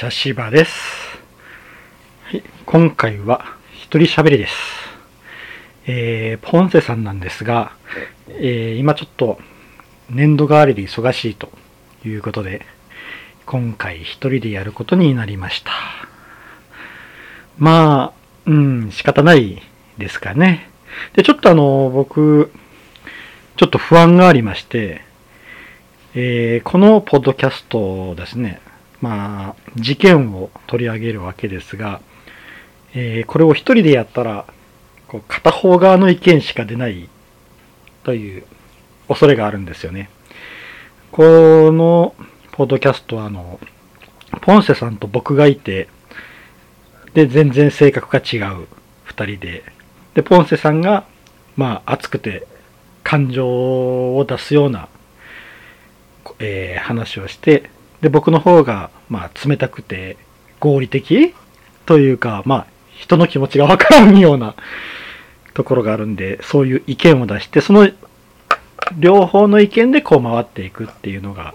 茶芝です。はい、今回は一人喋りです。えー、ポンセさんなんですが、えー、今ちょっと年度代わりで忙しいということで、今回一人でやることになりました。まあ、うん、仕方ないですかね。で、ちょっとあの、僕、ちょっと不安がありまして、えー、このポッドキャストですね、まあ、事件を取り上げるわけですが、えー、これを一人でやったら、こう片方側の意見しか出ないという恐れがあるんですよね。このポッドキャストは、あの、ポンセさんと僕がいて、で、全然性格が違う二人で、で、ポンセさんが、まあ、熱くて感情を出すような、えー、話をして、で、僕の方が、まあ、冷たくて合理的というか、まあ、人の気持ちがわからんような ところがあるんで、そういう意見を出して、その両方の意見でこう回っていくっていうのが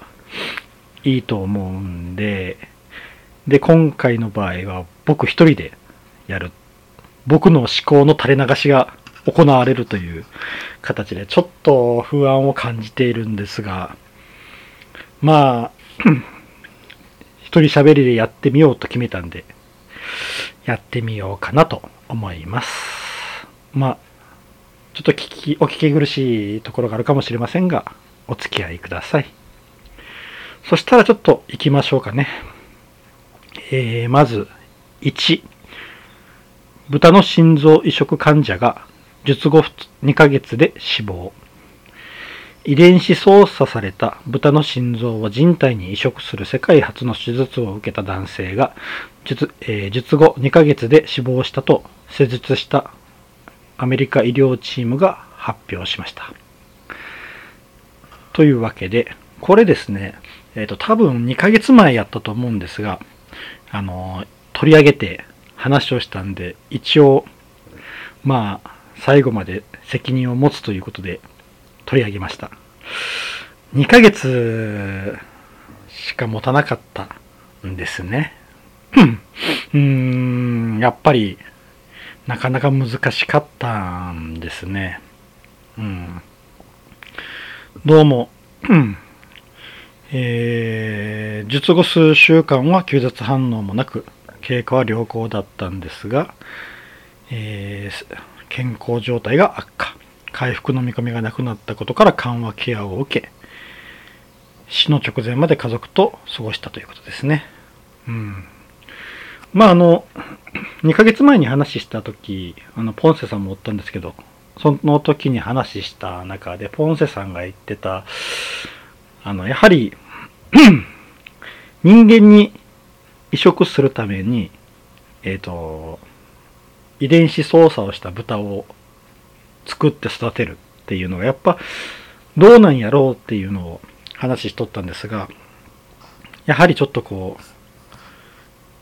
いいと思うんで、で、今回の場合は僕一人でやる。僕の思考の垂れ流しが行われるという形で、ちょっと不安を感じているんですが、まあ、人喋りでやってみようと決めたんで、やってみようかなと思います。まあ、ちょっと聞き、お聞き苦しいところがあるかもしれませんが、お付き合いください。そしたらちょっと行きましょうかね。えー、まず、1、豚の心臓移植患者が術後2ヶ月で死亡。遺伝子操作された豚の心臓を人体に移植する世界初の手術を受けた男性が術,、えー、術後2ヶ月で死亡したと施術したアメリカ医療チームが発表しました。というわけで、これですね、えっ、ー、と、多分2ヶ月前やったと思うんですが、あのー、取り上げて話をしたんで、一応、まあ、最後まで責任を持つということで取り上げました。2ヶ月しか持たなかったんですね。うーん、やっぱりなかなか難しかったんですね。うん。どうも、えー、術後数週間は休絶反応もなく、経過は良好だったんですが、えー、健康状態が悪化。回復の見込みがなくなったことから緩和ケアを受け、死の直前まで家族と過ごしたということですね。うん。まあ、あの、2ヶ月前に話した時、あの、ポンセさんもおったんですけど、その時に話した中で、ポンセさんが言ってた、あの、やはり 人間に移植するために、えっ、ー、と、遺伝子操作をした豚を作って育てるっていうのがやっぱどうなんやろうっていうのを話しとったんですがやはりちょっとこう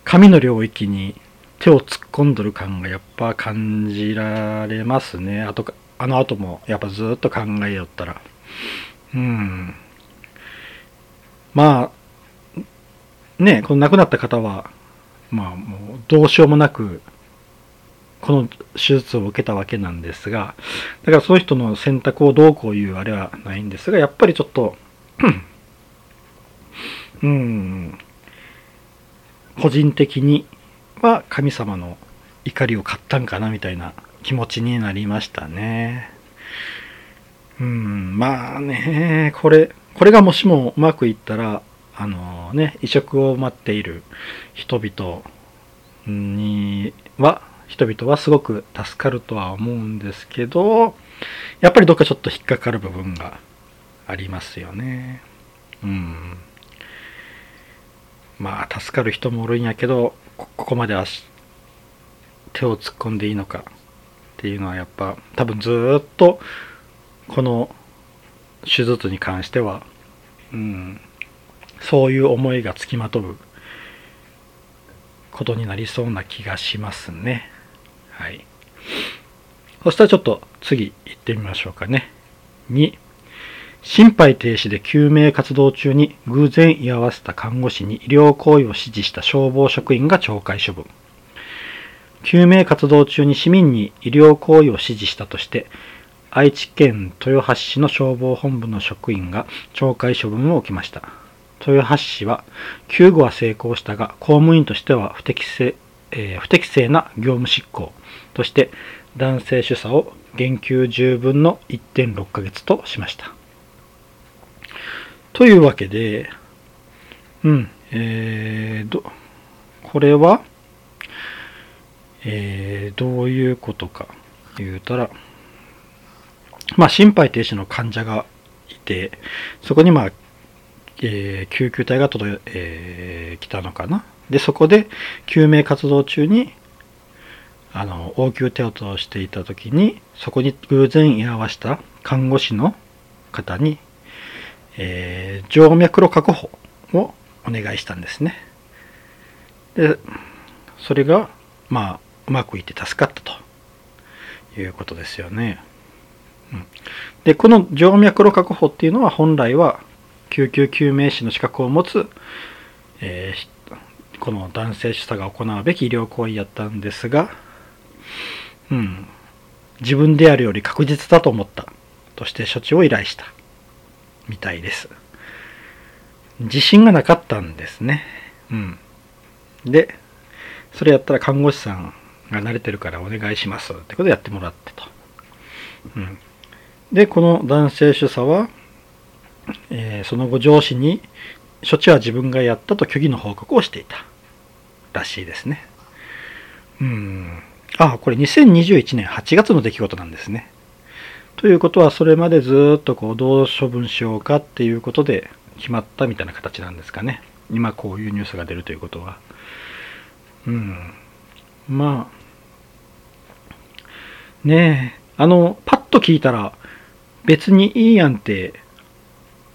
神の領域に手を突っ込んどる感がやっぱ感じられますね。あとあの後もやっぱずっと考えよったら。うん。まあねこの亡くなった方はまあもうどうしようもなくこの手術を受けたわけなんですが、だからその人の選択をどうこういうあれはないんですが、やっぱりちょっと、うん、個人的には神様の怒りを買ったんかなみたいな気持ちになりましたね。うん、まあね、これ、これがもしもうまくいったら、あのね、移植を待っている人々には、人々はすごく助かるとは思うんですけど、やっぱりどっかちょっと引っかかる部分がありますよね。うん。まあ、助かる人もおるんやけど、ここまで足、手を突っ込んでいいのかっていうのはやっぱ多分ずっとこの手術に関しては、うん、そういう思いがつきまとうことになりそうな気がしますね。はい。そしたらちょっと次行ってみましょうかね。2、心肺停止で救命活動中に偶然居合わせた看護師に医療行為を指示した消防職員が懲戒処分。救命活動中に市民に医療行為を指示したとして、愛知県豊橋市の消防本部の職員が懲戒処分を受けました。豊橋市は、救護は成功したが、公務員としては不適正、えー、不適正な業務執行として、男性主査を減給10分の1.6ヶ月としました。というわけで、うん、えー、ど、これは、えー、どういうことか言うたら、まあ、心肺停止の患者がいて、そこにまあ、えー、救急隊が届い、えー、来たのかな。で、そこで救命活動中に、あの、応急手当をしていた時に、そこに偶然居合わせた看護師の方に、えー、静脈路確保をお願いしたんですね。で、それが、まあ、うまくいって助かったということですよね。うん、で、この静脈路確保っていうのは本来は救急救命士の資格を持つ、えー、この男性主査が行うべき医療行為やったんですが、うん、自分であるより確実だと思ったとして処置を依頼したみたいです。自信がなかったんですね。うん。で、それやったら看護師さんが慣れてるからお願いしますってことでやってもらってと。うん。で、この男性主査は、えー、その後上司に処置は自分がやったと虚偽の報告をしていたらしいですね。うん。あ、これ2021年8月の出来事なんですね。ということは、それまでずっとこうどう処分しようかっていうことで決まったみたいな形なんですかね。今こういうニュースが出るということは。うん。まあ、ねえ、あの、パッと聞いたら別にいいやんって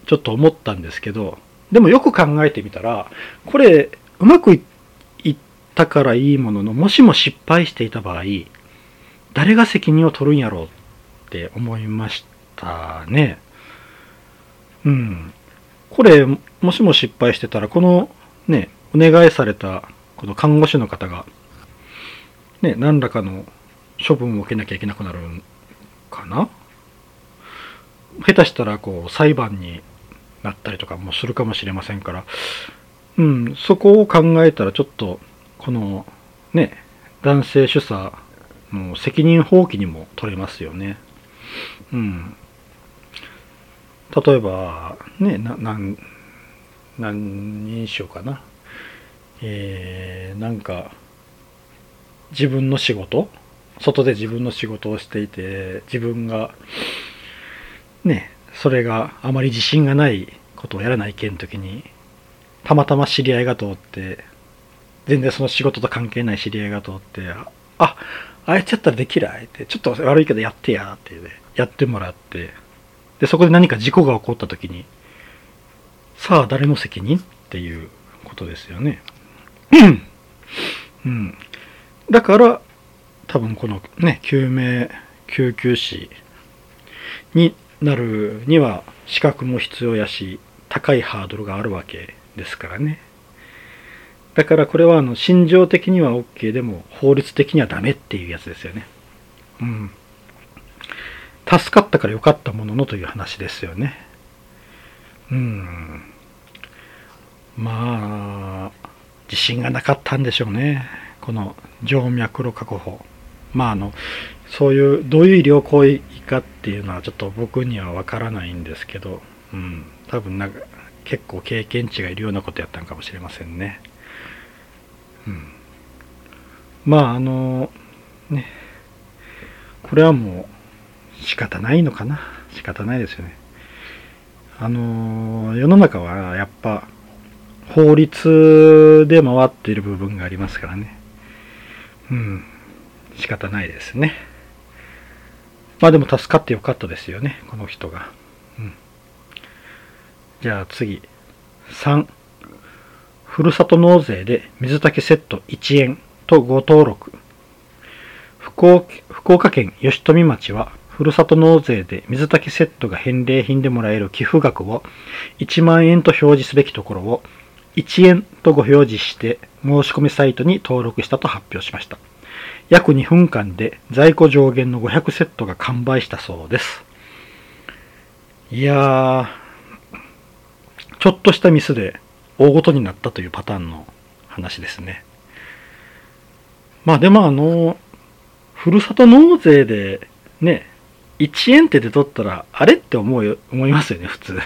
ちょっと思ったんですけど、でもよく考えてみたら、これうまくいったからいいものの、もしも失敗していた場合、誰が責任を取るんやろうって思いましたね。うん。これ、もしも失敗してたら、このね、お願いされたこの看護師の方が、ね、何らかの処分を受けなきゃいけなくなるんかな？下手したら、こう、裁判になったりとかもするかもしれませんから、うん、そこを考えたら、ちょっと、この、ね、男性主査の責任放棄にも取れますよね。うん。例えば、ね、な、なん、何にしようかな。えー、なんか、自分の仕事？外で自分の仕事をしていて、自分が、ね、それがあまり自信がないことをやらないけん時に、たまたま知り合いが通って、全然その仕事と関係ない知り合いが通って、あ、あいつやったらできないって、ちょっと悪いけどやってやって、ね、やってもらって、で、そこで何か事故が起こった時に、さあ誰の責任っていうことですよね。うん。だから、多分このね、救命救急士になるには資格も必要やし、高いハードルがあるわけですからね。だからこれはあの心情的には OK でも法律的にはダメっていうやつですよね。うん。助かったから良かったもののという話ですよね。うん。まあ、自信がなかったんでしょうね。この静脈路確保。まああの、そういう、どういう医療行為かっていうのはちょっと僕にはわからないんですけど、うん、多分なんか結構経験値がいるようなことやったんかもしれませんね。まああの、ね、これはもう仕方ないのかな。仕方ないですよね。あの、世の中はやっぱ法律で回っている部分がありますからね。うん。仕方ないですね。まあでも助かってよかったですよね。この人が。うん。じゃあ次。3。ふるさと納税で水炊きセット1円とご登録。福岡県吉富町は、ふるさと納税で水炊きセットが返礼品でもらえる寄付額を1万円と表示すべきところを1円とご表示して申し込みサイトに登録したと発表しました。約2分間で在庫上限の500セットが完売したそうです。いやー、ちょっとしたミスで大ごとになったというパターンの話ですね。まあでもあの、ふるさと納税でね、1円って出とったら、あれって思うよ、思いますよね、普通。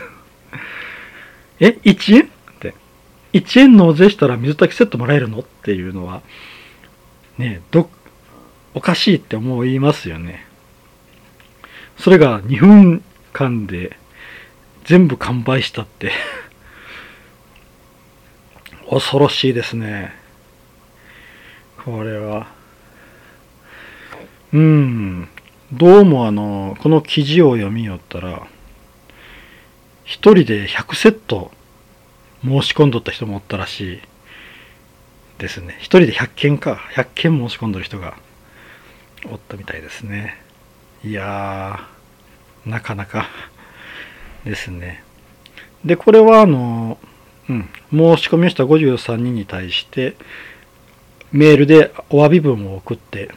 え ?1 円って。1円納税したら水炊きセットもらえるのっていうのは、ね、ど、おかしいって思いますよね。それが2分間で全部完売したって恐ろしいですね。これは。うん。どうもあの、この記事を読みよったら、一人で100セット申し込んどった人もおったらしいですね。一人で100件か。100件申し込んどる人がおったみたいですね。いやー、なかなかですね。で、これはあの、うん、申し込みをした53人に対して、メールでお詫び文を送って、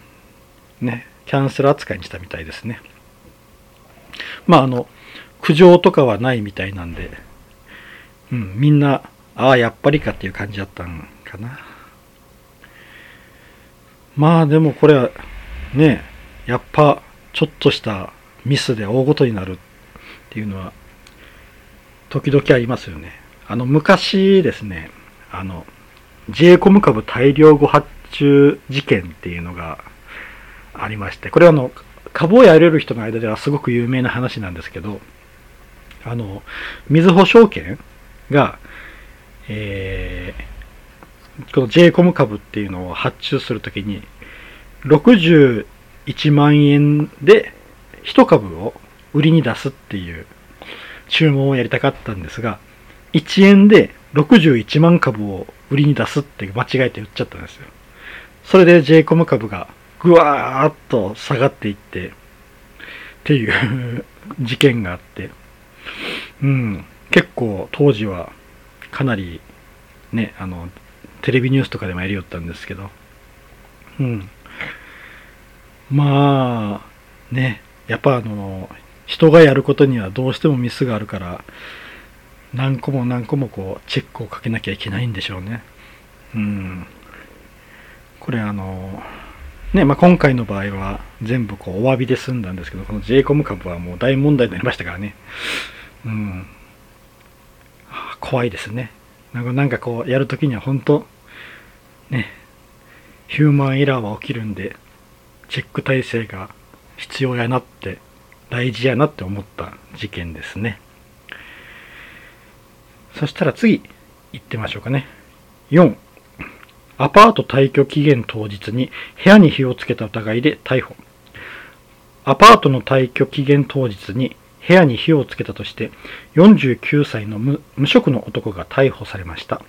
ね、キャンセル扱いにしたみたいですね。まあ、あの、苦情とかはないみたいなんで、うん、みんな、ああ、やっぱりかっていう感じだったんかな。まあ、でもこれは、ね、やっぱ、ちょっとしたミスで大ごとになるっていうのは、時々ありますよね。あの、昔ですね、あの、j コム株大量誤発注事件っていうのがありまして、これはあの、株をやれる人の間ではすごく有名な話なんですけど、あの、みずほ証券が、えー、この j コム株っていうのを発注するときに、61万円で1株を売りに出すっていう注文をやりたかったんですが、1円で61万株を売りに出すって間違えて言っちゃったんですよ。それで j コム株がぐわーっと下がっていって、っていう事件があって、うん、結構当時はかなりね、あの、テレビニュースとかでもやりよったんですけど、うん。まあ、ね、やっぱあの、人がやることにはどうしてもミスがあるから、何個も何個もこう、チェックをかけなきゃいけないんでしょうね。うん。これあの、ね、まあ、今回の場合は全部こうお詫びで済んだんですけど、この j コム株はもう大問題になりましたからね。うん。怖いですね。なんかなんかこうやるときには本当、ね、ヒューマンエラーは起きるんで、チェック体制が必要やなって、大事やなって思った事件ですね。そしたら次、行ってみましょうかね。4、アパート退去期限当日に部屋に火をつけた疑いで逮捕。アパートの退去期限当日に部屋に火をつけたとして49歳の無職の男が逮捕されました。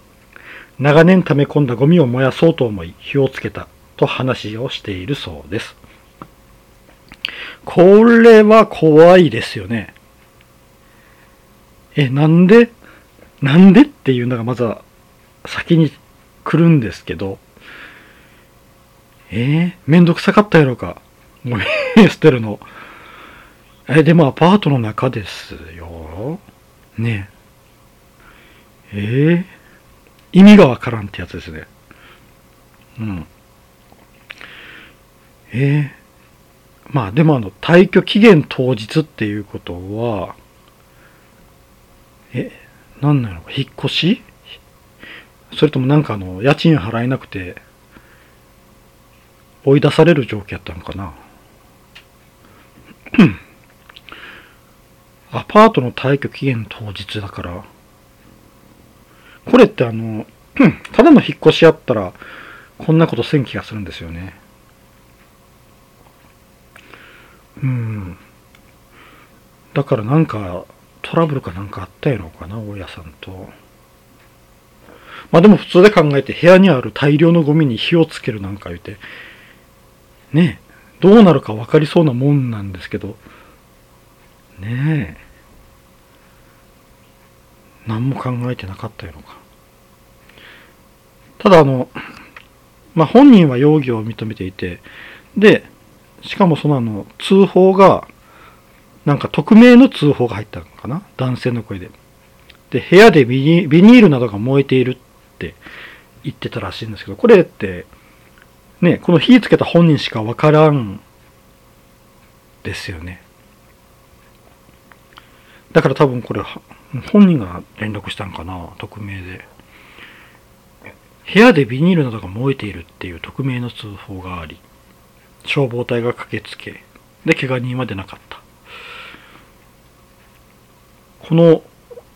長年溜め込んだゴミを燃やそうと思い火をつけたと話をしているそうです。これは怖いですよね。え、なんで？なんでっていうのがまずは先に来るんですけど、えー、めんどくさかったやろか。もう、捨てるの。え、でもアパートの中ですよ。ねえ。えー、意味がわからんってやつですね。うん。えー、まあでもあの、退去期限当日っていうことは、え、なんなの引っ越し？それともなんかあの、家賃払えなくて、追い出される状況やったのかな？アパートの退去期限当日だから、これってあの、ただの引っ越しやったら、こんなことせん気がするんですよね。うん。だからなんか、トラブルかなんかあったやろうかな、大家さんと。まあでも普通で考えて部屋にある大量のゴミに火をつけるなんか言うて、ねえどうなるか分かりそうなもんなんですけど、ねえ何も考えてなかったのかただあのまあ本人は容疑を認めていてでしかもそのあの通報がなんか匿名の通報が入ったのかな？男性の声で。で部屋でビニールなどが燃えているって言ってたらしいんですけどこれってねこの火つけた本人しかわからんですよね。だから多分これ本人が連絡したんかな？匿名で。部屋でビニールなどが燃えているっていう匿名の通報があり消防隊が駆けつけで怪我人は出なかった。この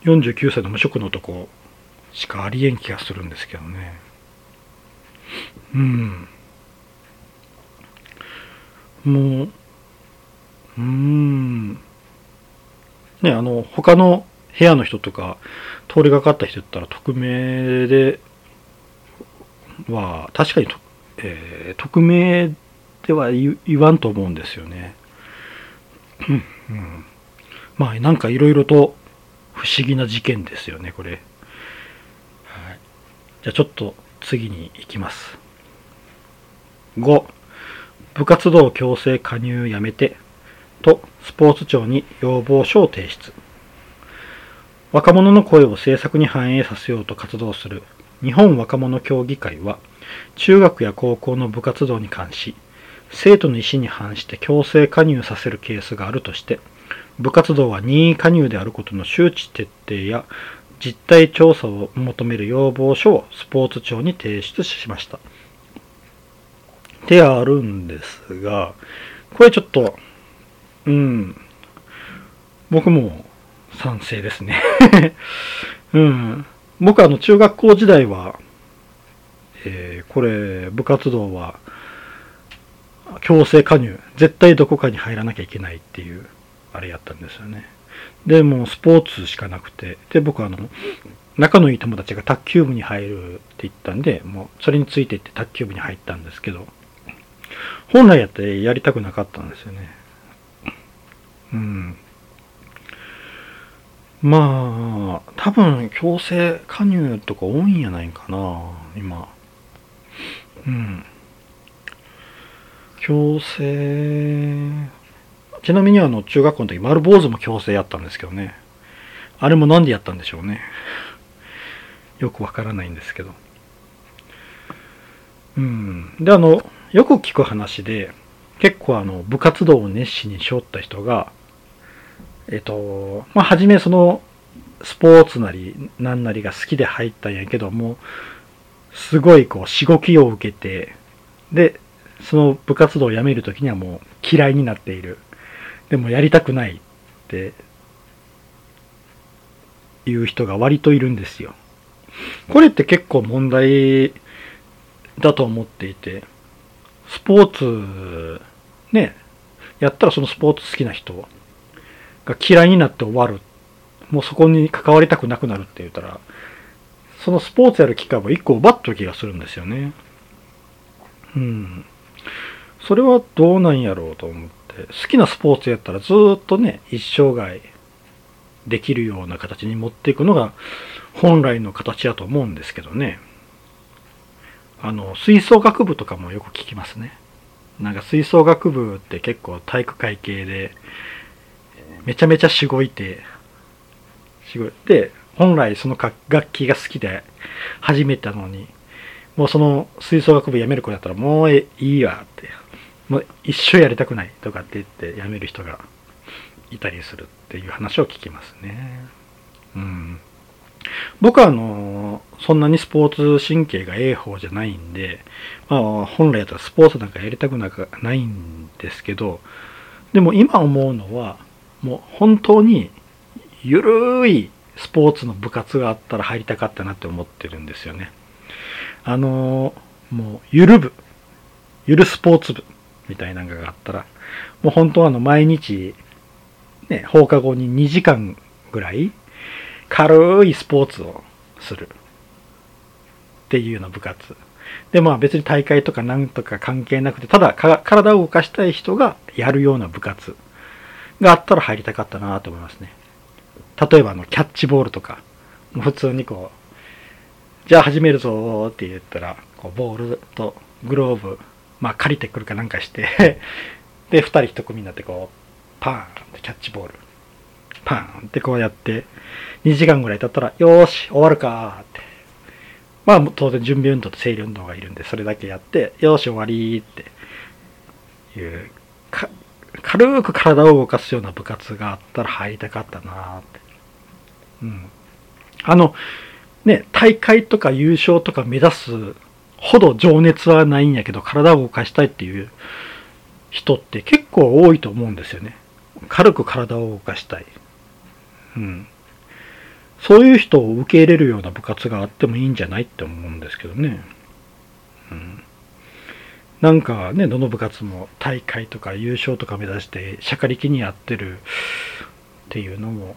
49歳の無職の男しかありえん気がするんですけどね。うん。もううん。ねあの他の部屋の人とか通りがかった人だったら匿名では確かにと、えー、匿名では言わんと思うんですよね。うん、まあなんかいろいろと不思議な事件ですよねこれ。はい、じゃあちょっと次に行きます。5部活動強制加入やめてとスポーツ庁に要望書を提出。若者の声を政策に反映させようと活動する日本若者協議会は中学や高校の部活動に関し生徒の意思に反して強制加入させるケースがあるとして部活動は任意加入であることの周知徹底や実態調査を求める要望書をスポーツ庁に提出しました。であるんですが、これちょっと、うん、僕も賛成ですね うん。僕はあの中学校時代は、えー、これ部活動は強制加入絶対どこかに入らなきゃいけないっていうあれやったんですよねでもうスポーツしかなくてで僕はあの仲のいい友達が卓球部に入るって言ったんでもうそれについていって卓球部に入ったんですけど本来やってやりたくなかったんですよねうんまあ、多分強制加入とか多いんやないかな、今。うん。強制、ちなみにあの、中学校の時、丸坊主も強制やったんですけどね。あれもなんでやったんでしょうね。よくわからないんですけど。うん。で、あの、よく聞く話で、結構あの、部活動を熱心にしょった人が、えっと、まあ、初めその、スポーツなり、なんなりが好きで入ったんやけども、すごいこう、しごきを受けて、で、その部活動を辞めるときにはもう嫌いになっている。でもやりたくないっていう人が割といるんですよ。これって結構問題だと思っていて、スポーツ、ね、やったらそのスポーツ好きな人が嫌いになって終わる。もうそこに関わりたくなくなるって言ったら、そのスポーツやる機会を一個奪った気がするんですよね。うん。それはどうなんやろうと思って、好きなスポーツやったらずっとね、一生涯できるような形に持っていくのが本来の形だと思うんですけどね。あの、吹奏楽部とかもよく聞きますね。なんか吹奏楽部って結構体育会系で、めちゃめちゃしごいて、しごいて、本来その楽器が好きで始めたのに、もうその吹奏楽部辞める子だったらもういいわって、もう一生やりたくないとかって言って辞める人がいたりするっていう話を聞きますね。うん。僕はあの、そんなにスポーツ神経がええ方じゃないんで、まあ本来だったらスポーツなんかやりたくなくないんですけど、でも今思うのは、もう本当にゆるいスポーツの部活があったら入りたかったなって思ってるんですよね。あのもうゆる部、ゆるスポーツ部みたいなのがあったら、もう本当はあの毎日、ね、放課後に2時間ぐらい軽いスポーツをするっていうような部活。で、まあ別に大会とかなんとか関係なくて、ただ体を動かしたい人がやるような部活。があったら入りたかったなと思いますね。例えばあの、キャッチボールとか、もう普通にこう、じゃあ始めるぞって言ったら、こうボールとグローブ、まあ借りてくるかなんかして で、二人一組になってこう、パーンってキャッチボール、パーンってこうやって、2時間ぐらい経ったら、よーし、終わるかーって。まあ当然準備運動と整理運動がいるんで、それだけやって、よーし、終わりーっていう、か軽く体を動かすような部活があったら入りたかったなーって。うん。あの、ね、大会とか優勝とか目指すほど情熱はないんやけど、体を動かしたいっていう人って結構多いと思うんですよね。軽く体を動かしたい。うん。そういう人を受け入れるような部活があってもいいんじゃないって思うんですけどね。うん。なんかね、どの部活も大会とか優勝とか目指してしゃかりきにやってるっていうのも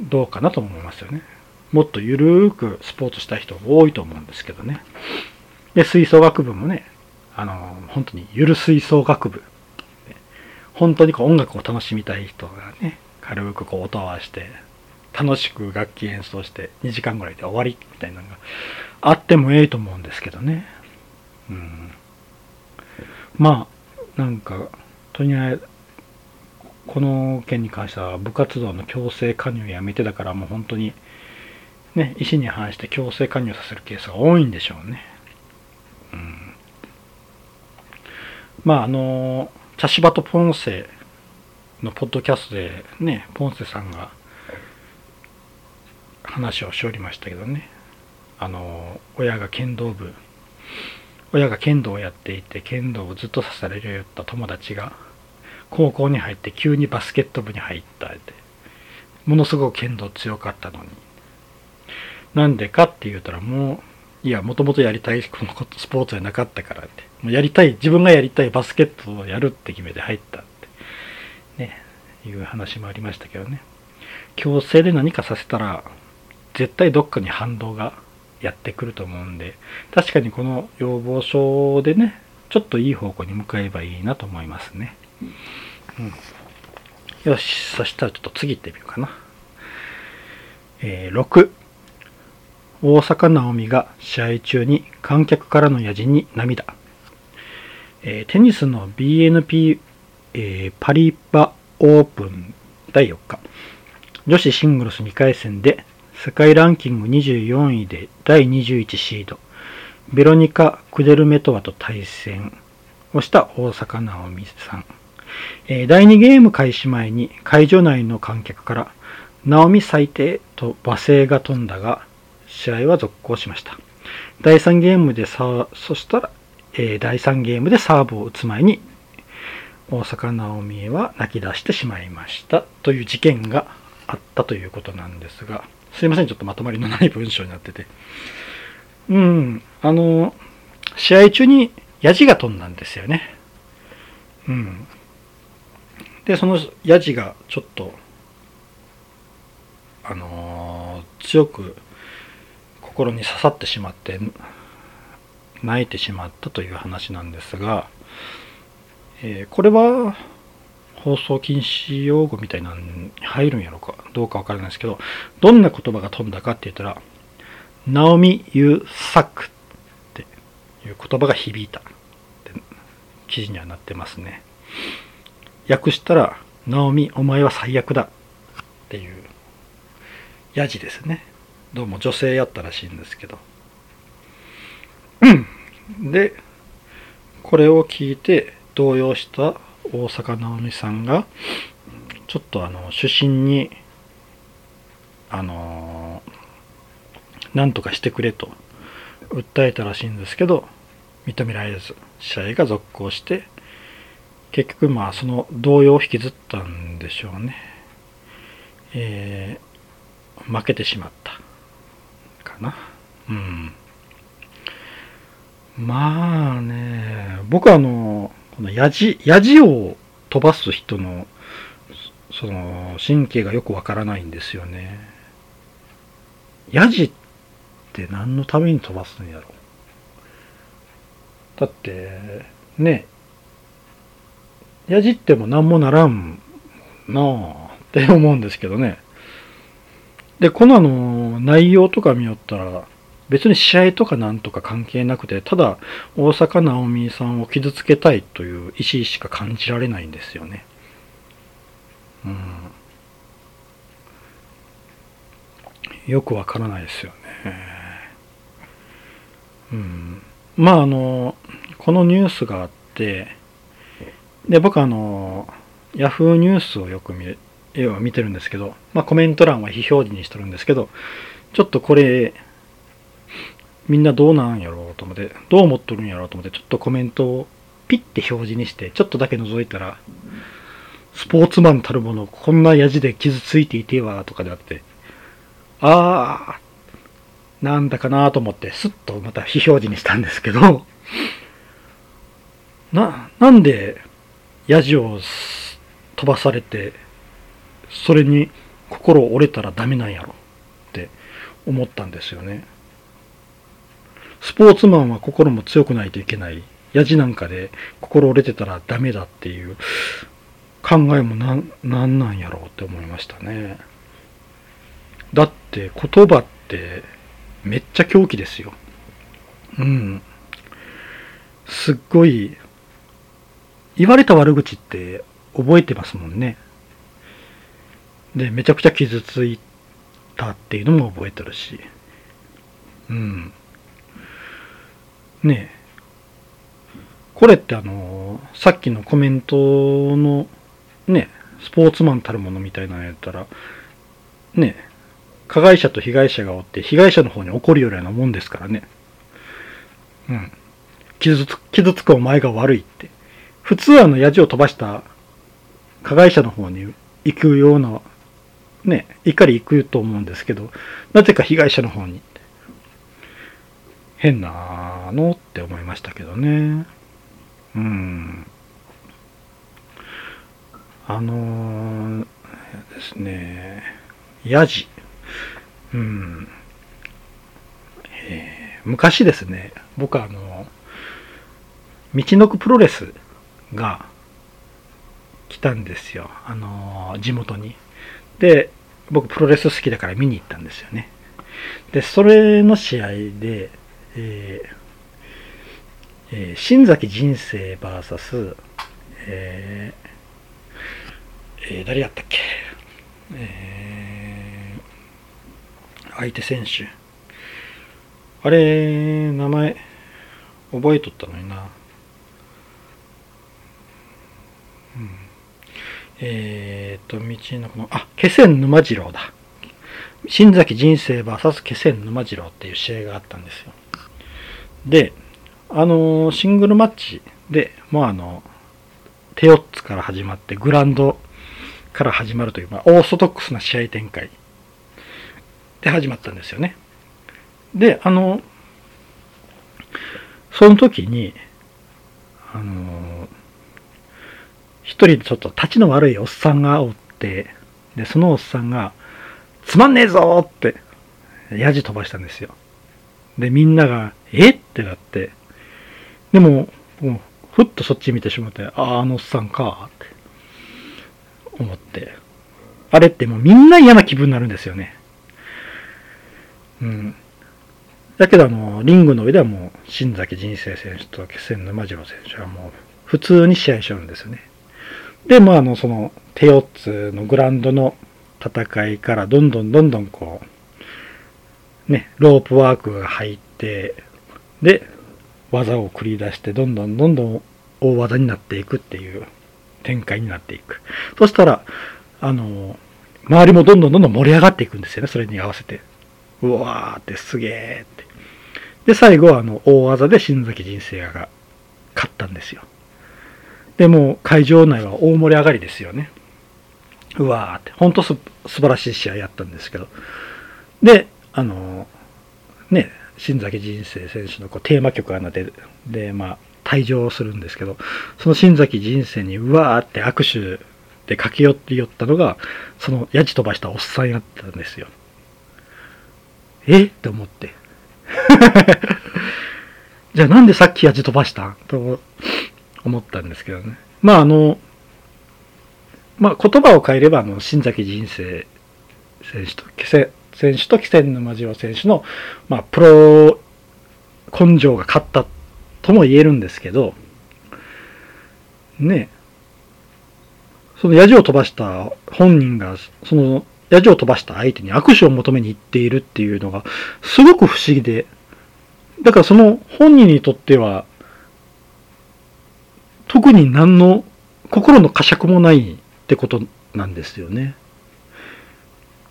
どうかなと思いますよね。もっとゆるーくスポーツしたい人多いと思うんですけどね。で、吹奏楽部もね、あの、本当にゆる吹奏楽部。本当にこう音楽を楽しみたい人がね、軽くこう音を合わせて、楽しく楽器演奏して2時間ぐらいで終わりみたいなのがあってもええと思うんですけどね。うん。まあ、なんか、とりあえず、この件に関しては部活動の強制加入やめてだからもう本当にね、意思に反して強制加入させるケースが多いんでしょうね。うん。まああの、茶芝とポンセのポッドキャストでね、ポンセさんが話をしておりましたけどね。あの、親が剣道部、親が剣道をやっていて、剣道をずっとさせられるよった友達が、高校に入って急にバスケット部に入ったって、ものすごく剣道強かったのに、なんでかって言うたらもう、いや、もともとやりたいこのスポーツじゃなかったからって。もうやりたい、自分がやりたいバスケットをやるって決めて入ったって。ね、いう話もありましたけどね。強制で何かさせたら、絶対どっかに反動がやってくると思うんで、確かにこの要望書でね、ちょっといい方向に向かえばいいなと思いますね。うん。よし、そしたらちょっと次行ってみようかな。えー、6。大坂なおみが試合中に観客からのやじに涙。えー、テニスの BNP、えー、パリバオープン第4日。女子シングルス2回戦で世界ランキング24位で第21シード、ベロニカ・クデルメトワと対戦をした大坂なおみさん。えー、第2ゲーム開始前に会場内の観客から、ナオミ最低と罵声が飛んだが、試合は続行しました。第3ゲームでさ、そしたら、えー、第3ゲームでサーブを打つ前に、大坂なおみは泣き出してしまいましたという事件があったということなんですが、すいません、ちょっとまとまりのない文章になってて。うん、あの、試合中にヤジが飛んだんですよね。うん。で、そのヤジがちょっと、あのー、強く心に刺さってしまって泣いてしまったという話なんですが、えー、これは放送禁止用語みたいなのに入るんやろうかどうかわからないですけどどんな言葉が飛んだかって言ったら「ナオミ・ユー・サック」っていう言葉が響いたって記事にはなってますね。訳したら「ナオミお前は最悪だ」っていうやじですね。どうも女性やったらしいんですけど。で、これを聞いて動揺した大坂なおみさんが、ちょっとあの、主審に、あのなんとかしてくれと訴えたらしいんですけど、認められず、試合が続行して、結局まあその動揺を引きずったんでしょうね。えー、負けてしまった。な。うん。まあね、僕はあの、このやじ、やじを飛ばす人の、その、神経がよくわからないんですよね。やじって何のために飛ばすんやろだって、ね、やじっても何もならんなあって思うんですけどね。で、このあの、内容とか見よったら、別に試合とかなんとか関係なくて、ただ大坂なおみさんを傷つけたいという意思しか感じられないんですよね。うん。よくわからないですよね。うん。まああの、このニュースがあって、で、僕あの、ヤフーニュースをよく見る絵見てるんですけど、まあコメント欄は非表示にしとるんですけど、ちょっとこれ、みんなどうなんやろうと思って、どう思っとるんやろうと思って、ちょっとコメントをピッて表示にして、ちょっとだけ覗いたら、スポーツマンたるもの、こんなやじで傷ついていては、とかであって、あー、なんだかなと思って、スッとまた非表示にしたんですけど、な、なんで、やじを飛ばされて、それに心折れたらダメなんやろ思ったんですよね。スポーツマンは心も強くないといけない。やじなんかで心折れてたらダメだっていう考えもな、なんなんやろうって思いましたね。だって言葉ってめっちゃ狂気ですよ。うん。すっごい、言われた悪口って覚えてますもんね。で、めちゃくちゃ傷ついたっていうのも覚えてるし。うん。ねえ。これってあの、さっきのコメントの、ね、スポーツマンたるものみたいなのやったら、ね、加害者と被害者がおって、被害者の方に怒るようなもんですからね。うん。傷つく傷つくお前が悪いって。普通あの、ヤジを飛ばした加害者の方に行くような、ね、怒り行くと思うんですけど、なぜか被害者の方に変なのって思いましたけどね。うん。あのー、ですね、ヤジ。うん。えー、昔ですね、僕はあの、道のくプロレスが来たんですよ。あのー、地元に。で、僕プロレス好きだから見に行ったんですよね。で、それの試合で、えーえー、新崎人生 VS、えーえー、誰やったっけ、えー、相手選手。あれ、名前、覚えとったのにな。うん、えー、っと、道のこの、あ、気仙沼次郎だ。新崎人生 VS 気仙沼次郎っていう試合があったんですよ。で、あの、シングルマッチで、もうあの、手4つから始まってグランドから始まるという、まあ、オーソドックスな試合展開で始まったんですよね。で、あの、その時に、あの、一人でちょっと立ちの悪いおっさんがおって、で、そのおっさんが、つまんねえぞって、やじ飛ばしたんですよ。で、みんなが、え？ってなって、でも、もう、ふっとそっち見てしまって、ああ、あのおっさんか、って思って。あれってもうみんな嫌な気分になるんですよね。うん。だけど、あの、リングの上ではもう、新崎人生選手と決戦沼次郎選手はもう、普通に試合しよるんですよね。で、まあ、あの、その、手四つのグランドの戦いから、どんどんどんどんこう、ね、ロープワークが入って、で、技を繰り出して、どんどんどんどん大技になっていくっていう展開になっていく。そしたら、あの、周りもどんどんどんどん盛り上がっていくんですよね、それに合わせて。うわーってすげーって。で、最後はあの、大技で新崎人生が勝ったんですよ。で、も会場内は大盛り上がりですよね。うわーって。ほんとす素晴らしい試合やったんですけど。で、あの、ね、新崎人生選手のこうテーマ曲がなってで、まあ、退場するんですけど、その新崎人生にうわーって握手で駆け寄って寄ったのが、そのやじ飛ばしたおっさんやったんですよ。え？って思って。じゃあなんでさっきやじ飛ばした？んと思ったんですけどね。まああの、まあ、言葉を変えれば、あの、新崎人生選手と、選手と稀勢沼次郎選手の、まあ、プロ根性が勝ったとも言えるんですけど、ねそのヤジを飛ばした本人が、そのヤジを飛ばした相手に握手を求めに行っているっていうのが、すごく不思議で、だからその本人にとっては、特に何の心の呵責もないってことなんですよね。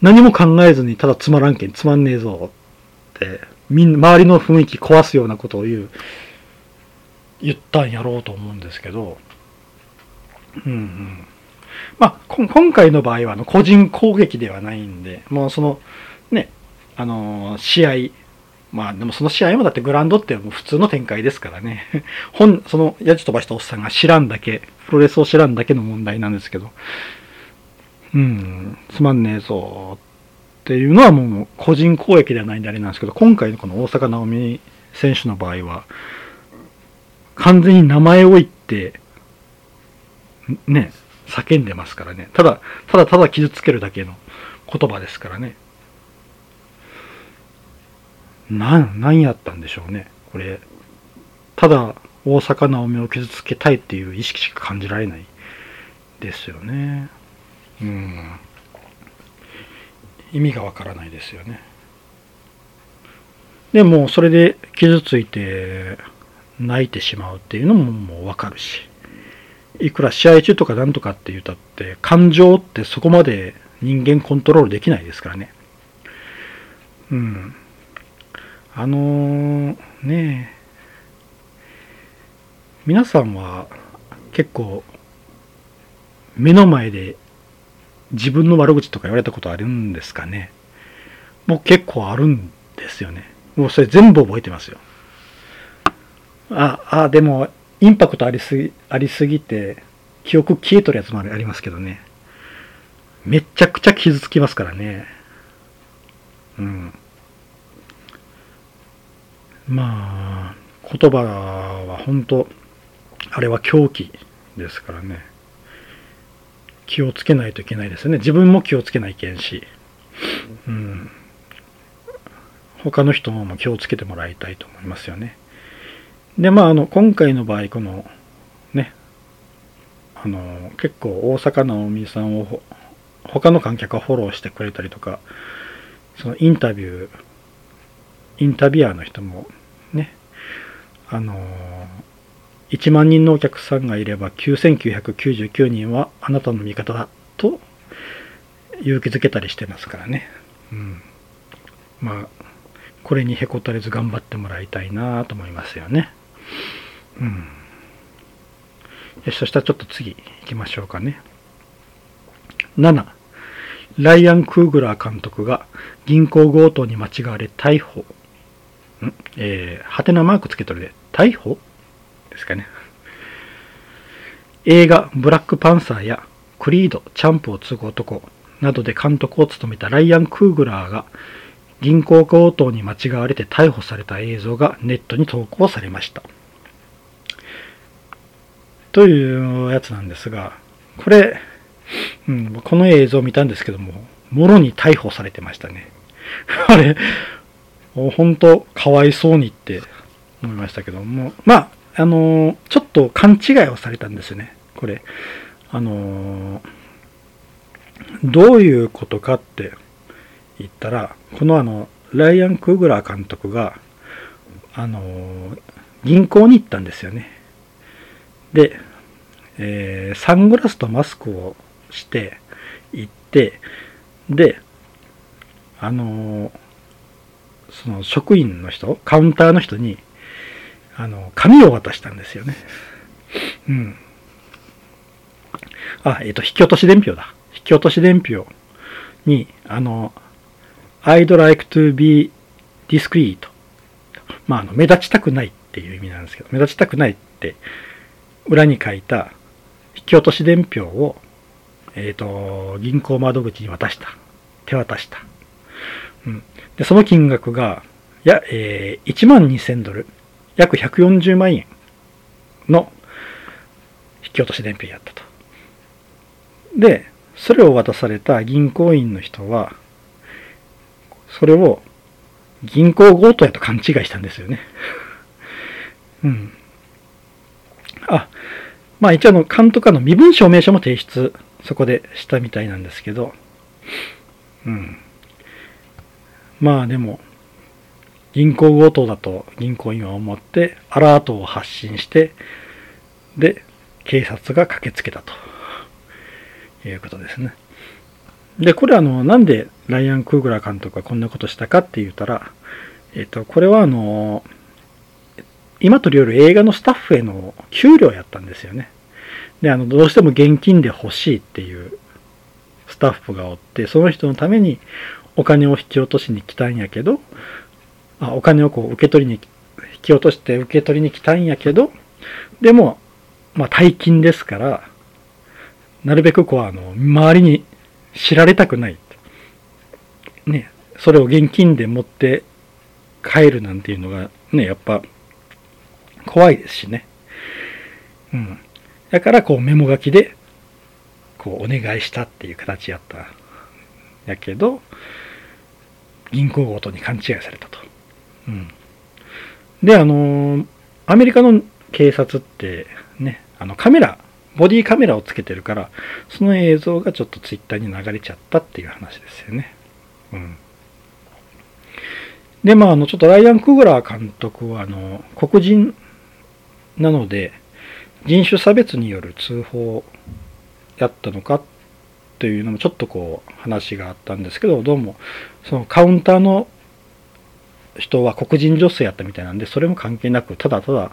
何も考えずにただつまらんけんつまんねえぞって、みん、周りの雰囲気壊すようなことを言う、言ったんやろうと思うんですけど、うんうん。まあ、今回の場合はあの個人攻撃ではないんで、もうその、ね、あの、試合、まあでもその試合もだってグランドってもう普通の展開ですからね。本、そのやじ飛ばしたおっさんが知らんだけ、プロレスを知らんだけの問題なんですけど、うん、つまんねえぞっていうのはもう個人攻撃ではないんであれなんですけど、今回のこの大坂なおみ選手の場合は、完全に名前を言って、ね、叫んでますからね。ただ、ただただ傷つけるだけの言葉ですからね。なん、何やったんでしょうね。これ、ただ大阪なおみを傷つけたいっていう意識しか感じられないですよね。うん。意味がわからないですよね。でも、それで傷ついて泣いてしまうっていうのももうわかるし。いくら試合中とかなんとかって言ったって、感情ってそこまで人間コントロールできないですからね。うん。あのー、ね皆さんは結構目の前で自分の悪口とか言われたことあるんですかね？僕結構あるんですよね。もうそれ全部覚えてますよ。あ、あ、でもインパクトありすぎ、ありすぎて、記憶消えとるやつもありますけどね。めちゃくちゃ傷つきますからね。うん。まあ、言葉は本当、あれは狂気ですからね。気をつけないといけないですよね。自分も気をつけないけんし。うん。他の人も気をつけてもらいたいと思いますよね。で、まあ、あの、今回の場合、この、ね、あの、結構大阪直美さんを他の観客がフォローしてくれたりとか、そのインタビュー、インタビュアーの人も、あの、1万人のお客さんがいれば9999人はあなたの味方だと勇気づけたりしてますからね。うん。まあ、これにへこたれず頑張ってもらいたいなと思いますよね。うん。よし、そしたらちょっと次行きましょうかね。7、ライアン・クーグラー監督が銀行強盗に間違われ逮捕。んえー、はてなマークつけとるで、逮捕？ですかね。映画、ブラックパンサーやクリード、チャンプを継ぐ男などで監督を務めたライアン・クーグラーが銀行強盗に間違われて逮捕された映像がネットに投稿されました。というやつなんですが、これ、うん、この映像を見たんですけども、もろに逮捕されてましたね。あれ、本当かわいそうにって思いましたけども、まあ、あのー、ちょっと勘違いをされたんですよね。これ。あのー、どういうことかって言ったら、このあの、ライアン・クーグラー監督が、あのー、銀行に行ったんですよね。で、え、サングラスとマスクをして行って、で、あのー、その職員の人、カウンターの人に、あの、紙を渡したんですよね。うん。あ、えっ、と、引き落とし伝票だ。引き落とし伝票に、あの、I'd like to be discreet. まあ、あの、目立ちたくないっていう意味なんですけど、目立ちたくないって裏に書いた引き落とし伝票を、えっ、ー、と、銀行窓口に渡した。手渡した。うん。で、その金額が、や、えー、1万2000ドル、約140万円の引き落とし伝票やったと。で、それを渡された銀行員の人は、それを銀行強盗やと勘違いしたんですよね。うん。あ、まあ一応あの監督の身分証明書も提出、そこでしたみたいなんですけど、うん。まあでも、銀行強盗だと銀行員は思ってアラートを発信して、で、警察が駆けつけたということですね。で、これあの、なんでライアン・クーグラー監督がこんなことしたかって言ったら、えっと、これはあの、今とりよる映画のスタッフへの給料やったんですよね。で、あの、どうしても現金で欲しいっていうスタッフがおって、その人のためにお金を引き落としに来たんやけど、あお金をこう受け取りに、引き落として受け取りに来たんやけど、でも、まあ大金ですから、なるべくこう、あの、周りに知られたくない。ね、それを現金で持って帰るなんていうのがね、やっぱ怖いですしね。うん。だからこうメモ書きでこうお願いしたっていう形やった。やけど、銀行ごとに勘違いされたと。うん。で、あのアメリカの警察ってね、あのカメラ、ボディカメラをつけてるから、その映像がちょっとツイッターに流れちゃったっていう話ですよね。うん。で、まあ、あの、ちょっとライアン・クグラー監督は、あの、黒人なので、人種差別による通報やったのかっというのもちょっとこう話があったんですけど、どうも、そのカウンターの人は黒人女性やったみたいなんで、それも関係なく、ただただ、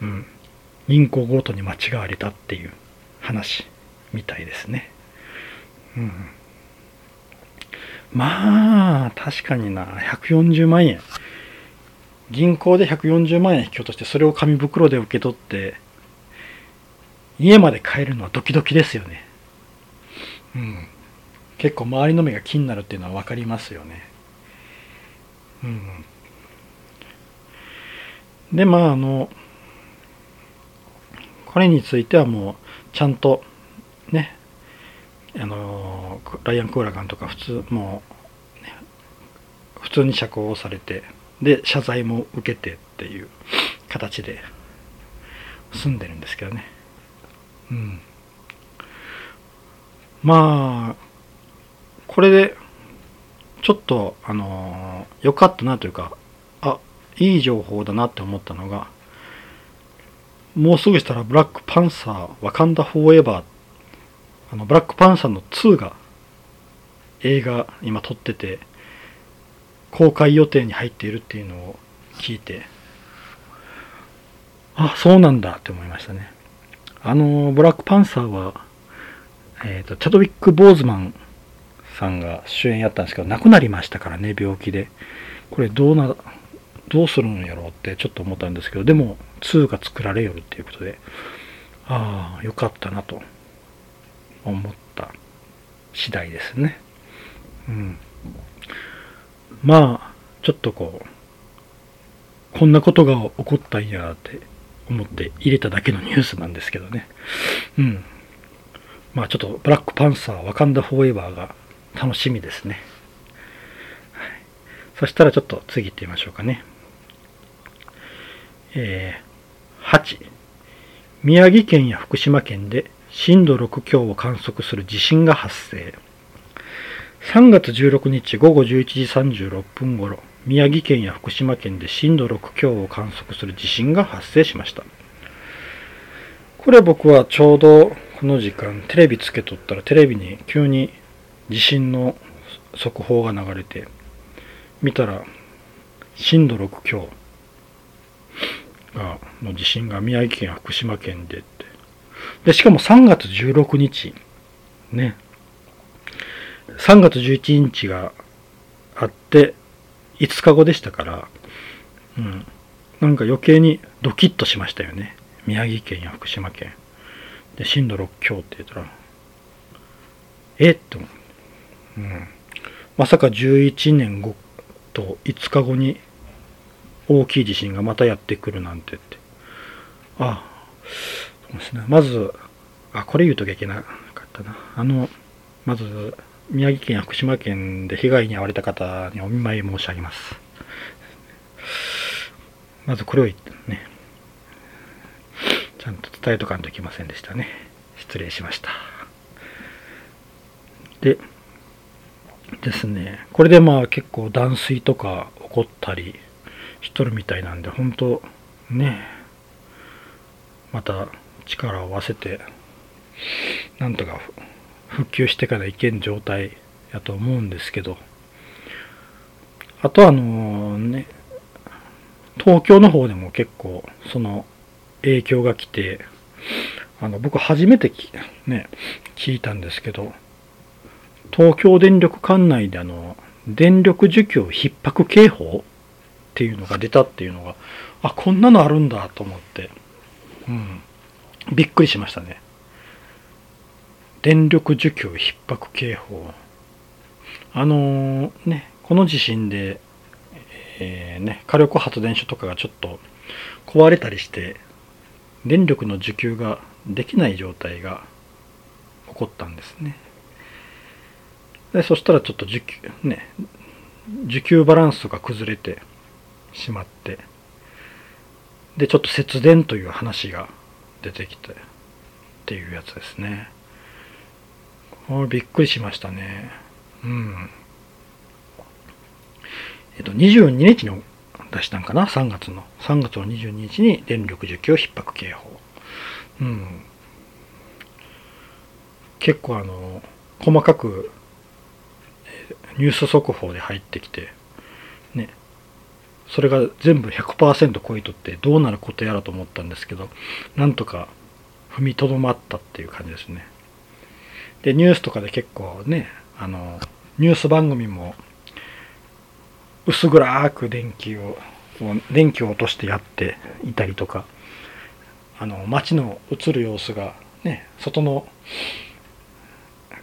うん、銀行強盗に間違われたっていう話みたいですね。うん。まあ、確かにな、140万円。銀行で140万円引き落として、それを紙袋で受け取って、家まで帰るのはドキドキですよね。うん。結構周りの目が気になるっていうのは分かりますよね。うん。で、まあ、あの、これについてはもう、ちゃんと、ね、あの、ライアン・クーラガンとか普通、もう、ね、普通に釈放されて、で、謝罪も受けてっていう形で住んでるんですけどね。うん。まあ、これで、ちょっと、あの、良かったなというか、あ、いい情報だなって思ったのが、もうすぐしたらブラックパンサー、ワカンダフォーエバー、あの、ブラックパンサーの2が映画今撮ってて、公開予定に入っているっていうのを聞いて、あ、そうなんだって思いましたね。あの、ブラックパンサーは、えっ、ー、と、チャドウィック・ボーズマンさんが主演やったんですけど、亡くなりましたからね、病気で。これどうな、どうするんやろうってちょっと思ったんですけど、でも2が作られよるっていうことで、ああ、よかったなと思った次第ですね。うん。まあ、ちょっとこう、こんなことが起こったんやって思って入れただけのニュースなんですけどね。うん。まあちょっとブラックパンサー、ワカンダフォーエバーが楽しみですね。はい、そしたらちょっと次行ってみましょうかね。えー、8、宮城県や福島県で震度6強を観測する地震が発生。3月16日午後11時36分頃、宮城県や福島県で震度6強を観測する地震が発生しました。これ僕はちょうどこの時間テレビつけとったらテレビに急に地震の速報が流れて見たら震度6強がの地震が宮城県福島県でって。でしかも3月16日ね。3月11日があって5日後でしたから、うん、なんか余計にドキッとしましたよね。宮城県や福島県。で震度6強って言ったらえっと、う。ん、まさか11年後と5日後に大きい地震がまたやってくるなんてって。ああそうですね。まずあ、これ言うときゃいけなかったな。あの、まず、宮城県や福島県で被害に遭われた方にお見舞い申し上げます。まずこれを言ってね、ちゃんと伝えとかんといけませんでしたね。失礼しました。で、ですね、これでまあ結構断水とか起こったりしとるみたいなんで、本当ね、また力を合わせて、なんとか復旧してからいけん状態やと思うんですけど、あとあのね、東京の方でも結構その影響が来て、あの僕初めてね、聞いたんですけど、東京電力管内であの、電力需給逼迫警報っていうのが出たっていうのが、あ、こんなのあるんだと思って、うん、びっくりしましたね。電力需給逼迫警報。あのー、ね、この地震で、えー、ね、火力発電所とかがちょっと壊れたりして、電力の需給ができない状態が起こったんですね。でそしたらちょっと需給ね需給バランスが崩れてしまってでちょっと節電という話が出てきてっていうやつですね。びっくりしましたね。うん。えっと22日に出したんかな？3月の。3月の22日に電力需給逼迫警報。うん。結構あの細かくニュース速報で入ってきて、ね、それが全部100%超えとってどうなることやらと思ったんですけど、なんとか踏みとどまったっていう感じですね。で、ニュースとかで結構ね、あの、ニュース番組も薄暗く電気を、電気を落としてやっていたりとか、あの、街の映る様子がね、外の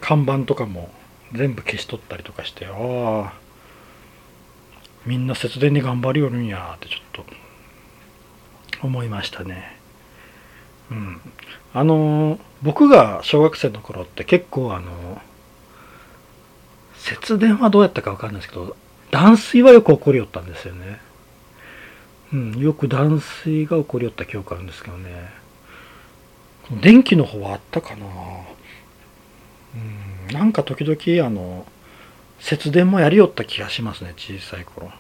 看板とかも全部消し取ったりとかしてああみんな節電に頑張りよるんやってちょっと思いましたね。うん。あの僕が小学生の頃って結構あの節電はどうやったか分かんないですけど断水はよく起こりよったんですよね。うんよく断水が起こりよった記憶あるんですけどね。電気の方はあったかな。うんなんか時々あの節電もやりよった気がしますね小さい頃。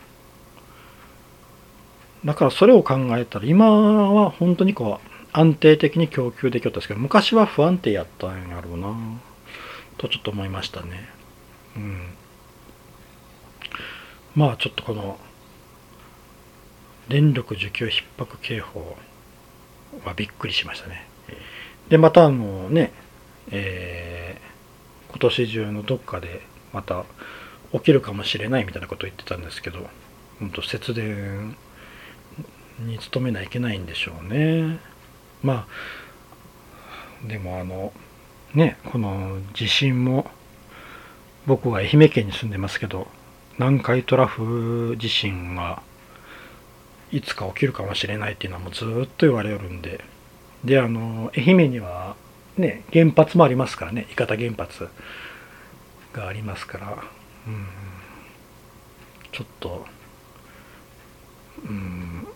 だからそれを考えたら今は本当にこう安定的に供給できよったんですけど昔は不安定やったんやろうなとちょっと思いましたね。うん。まあちょっとこの電力需給逼迫警報はびっくりしましたね。でまたあのねえー今年中のどっかでまた起きるかもしれないみたいなことを言ってたんですけど本当節電に努めないといけないんでしょうね。まあでもあのねこの地震も僕は愛媛県に住んでますけど南海トラフ地震がいつか起きるかもしれないっていうのはもうずっと言われるんでであの愛媛にはね、原発もありますからね、伊方原発がありますから、うん、ちょっと、うん、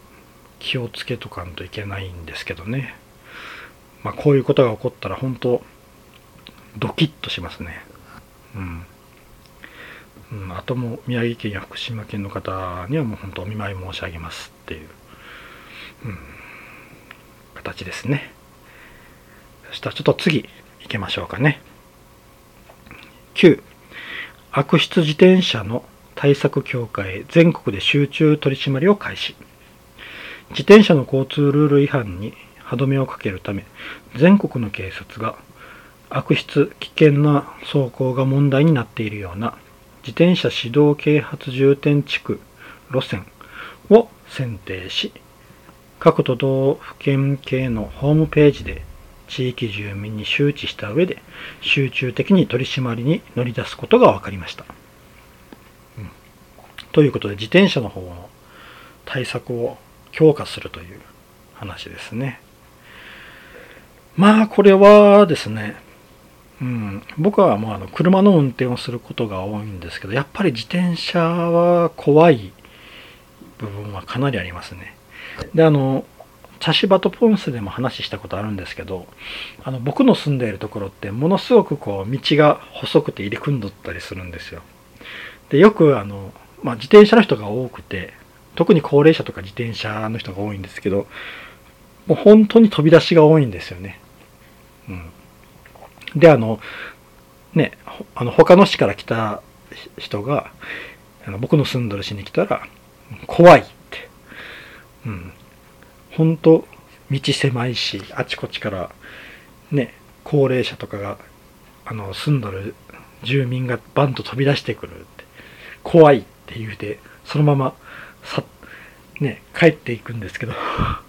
気をつけとかんといけないんですけどね。まあ、こういうことが起こったら本当、ドキッとしますね。うん。うん、あとも宮城県や福島県の方にはもう本当お見舞い申し上げますっていう、うん、形ですね。そしたらちょっと次行きましょうかね。9、悪質自転車の対策協会全国で集中取り締まりを開始。自転車の交通ルール違反に歯止めをかけるため、全国の警察が悪質、危険な走行が問題になっているような自転車指導啓発重点地区路線を選定し、各都道府県警のホームページで地域住民に周知した上で集中的に取り締まりに乗り出すことが分かりました。うん、ということで自転車の方の対策を強化するという話ですね。まあこれはですね、うん、僕はもうあの車の運転をすることが多いんですけどやっぱり自転車は怖い部分はかなりありますね。であの茶芝とポンスでも話したことあるんですけどあの僕の住んでいるところってものすごくこう道が細くて入り組んどったりするんですよ。でよくあの、まあ、自転車の人が多くて特に高齢者とか自転車の人が多いんですけどもう本当に飛び出しが多いんですよね。うん、であのねあの他の市から来た人があの僕の住んどる市に来たら怖いって、うん、本当道狭いしあちこちからね高齢者とかがあの住んどる住民がバンと飛び出してくるって。怖いって言うてそのままさね帰っていくんですけど。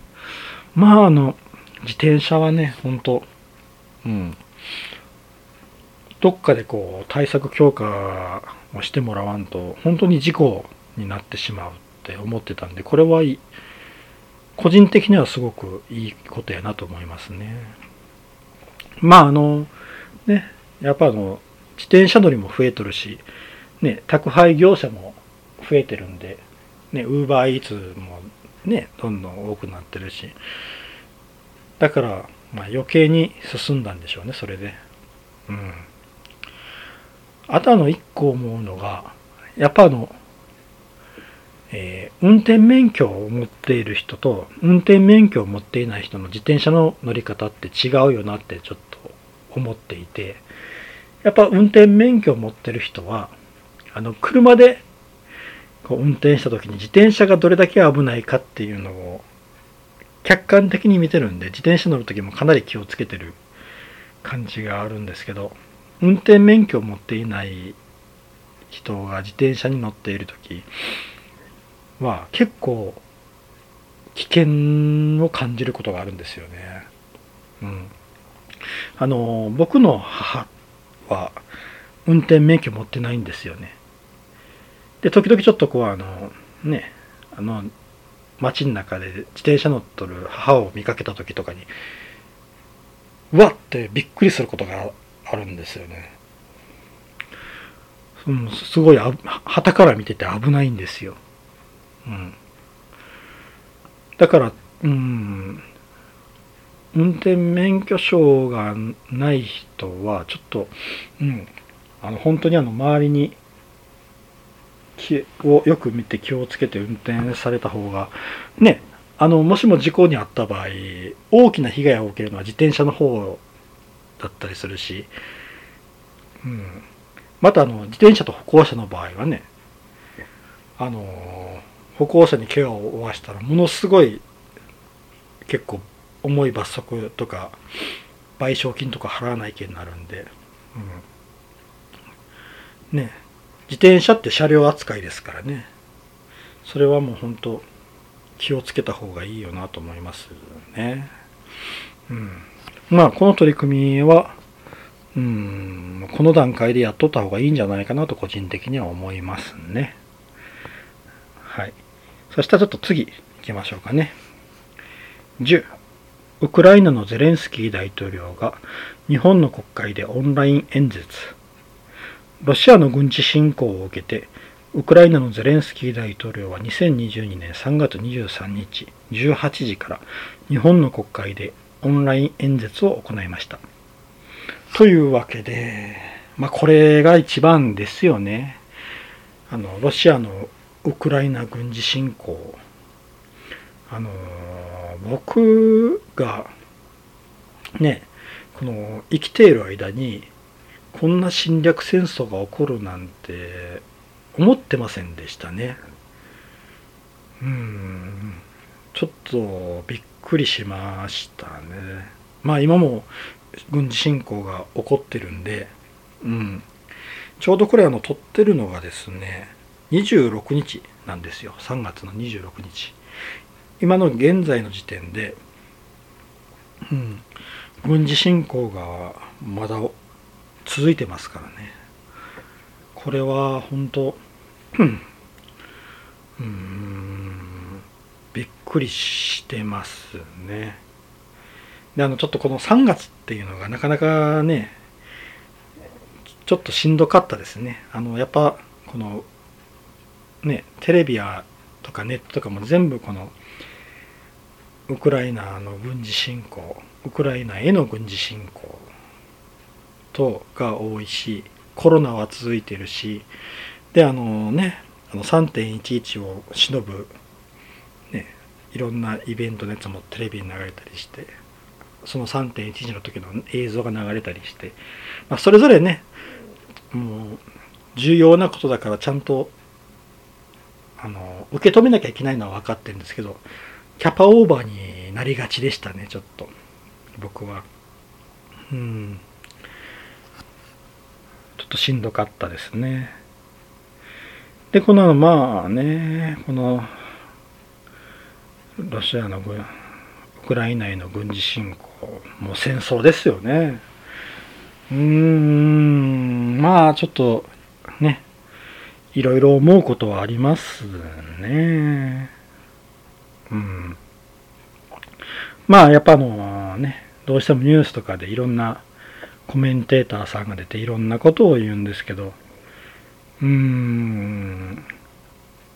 まああの自転車はね本当うん。どっかでこう対策強化をしてもらわんと本当に事故になってしまうって思ってたんでこれは個人的にはすごくいいことやなと思いますね。まああの、ね、やっぱあの、自転車乗りも増えとるし、ね、宅配業者も増えてるんで、ね、ウーバーイーツもね、どんどん多くなってるし、だから、まあ余計に進んだんでしょうね、それで。うん。あとあの一個思うのが、やっぱあの、えー、運転免許を持っている人と運転免許を持っていない人の自転車の乗り方って違うよなってちょっと思っていてやっぱ運転免許を持ってる人はあの車でこう運転した時に自転車がどれだけ危ないかっていうのを客観的に見てるんで自転車乗る時もかなり気をつけてる感じがあるんですけど運転免許を持っていない人が自転車に乗っている時は結構危険を感じることがあるんですよね。うん。あの、僕の母は運転免許持ってないんですよね。で、時々ちょっとこう、あの、ね、あの、街の中で自転車乗っとる母を見かけた時とかに、うわってびっくりすることがあるんですよね。うん、すごいはたから見てて危ないんですよ。うん、だから、うん、運転免許証がない人はちょっと、うん、あの本当にあの周りに気をよく見て気をつけて運転された方がねあのもしも事故に遭った場合大きな被害を受けるのは自転車の方だったりするし、うん、またあの自転車と歩行者の場合はねあの歩行者に怪我を負わしたらものすごい結構重い罰則とか賠償金とか払わないけになるんで、うん、ね。自転車って車両扱いですからねそれはもう本当気をつけた方がいいよなと思いますね。うん、まあこの取り組みはうんこの段階でやっとった方がいいんじゃないかなと個人的には思いますね。はい。そしたらちょっと次行きましょうかね。10、ウクライナのゼレンスキー大統領が日本の国会でオンライン演説。ロシアの軍事侵攻を受けて、ウクライナのゼレンスキー大統領は2022年3月23日18時から日本の国会でオンライン演説を行いました。というわけで、まあこれが一番ですよね。あの、ロシアのウクライナ軍事侵攻あの僕がねこの生きている間にこんな侵略戦争が起こるなんて思ってませんでしたね。うんちょっとびっくりしましたね。まあ今も軍事侵攻が起こってるんでうん。ちょうどこれあの撮ってるのがですね26日なんですよ。3月の26日。今の現在の時点で、うん、軍事侵攻がまだ続いてますからね。これは本当うんびっくりしてますね。であのちょっとこの3月っていうのがなかなかねちょっとしんどかったですね。あのやっぱこのねテレビやとかネットとかも全部このウクライナの軍事侵攻ウクライナへの軍事侵攻とが多いしコロナは続いてるしであのねあの3.11を忍ぶねいろんなイベントのやつもテレビに流れたりしてその3.11の時の映像が流れたりして、まあ、それぞれねもう重要なことだからちゃんとあの受け止めなきゃいけないのは分かってるんですけどキャパオーバーになりがちでしたねちょっと。僕は。うん。としんどかったですね。でこのまあねこのロシアのウクライナへの軍事侵攻もう戦争ですよね。うーんまあちょっとねいろいろ思うことはありますね。うん。まあやっぱあのねどうしてもニュースとかでいろんなコメンテーターさんが出ていろんなことを言うんですけど。うーん。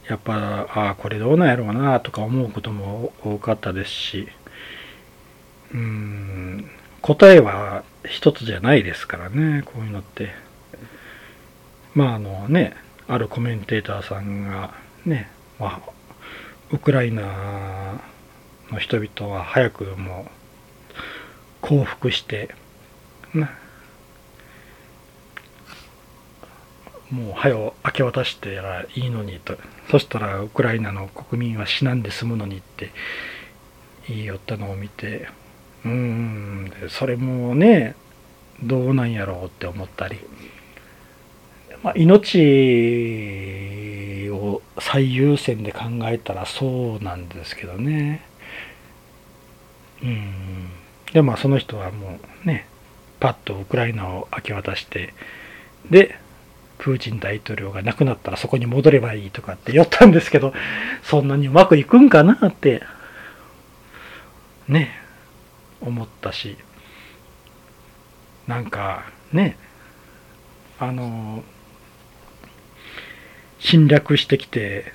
やっぱああこれどうなんやろうなとか思うことも多かったですし。うーん。答えは一つじゃないですからねこういうのって。まああのねあるコメンテーターさんがね、まあ、ウクライナの人々は早くも降伏してなもう早を明け渡してやらいいのにと。そしたらウクライナの国民は死なんで済むのにって言いよったのを見てうーんそれもねどうなんやろうって思ったり、まあ、命を最優先で考えたらそうなんですけどね。うん。でまあその人はもうねパッとウクライナを明け渡してでプーチン大統領が亡くなったらそこに戻ればいいとかって言ったんですけどそんなにうまくいくんかなってね思ったしなんかねあの侵略してきて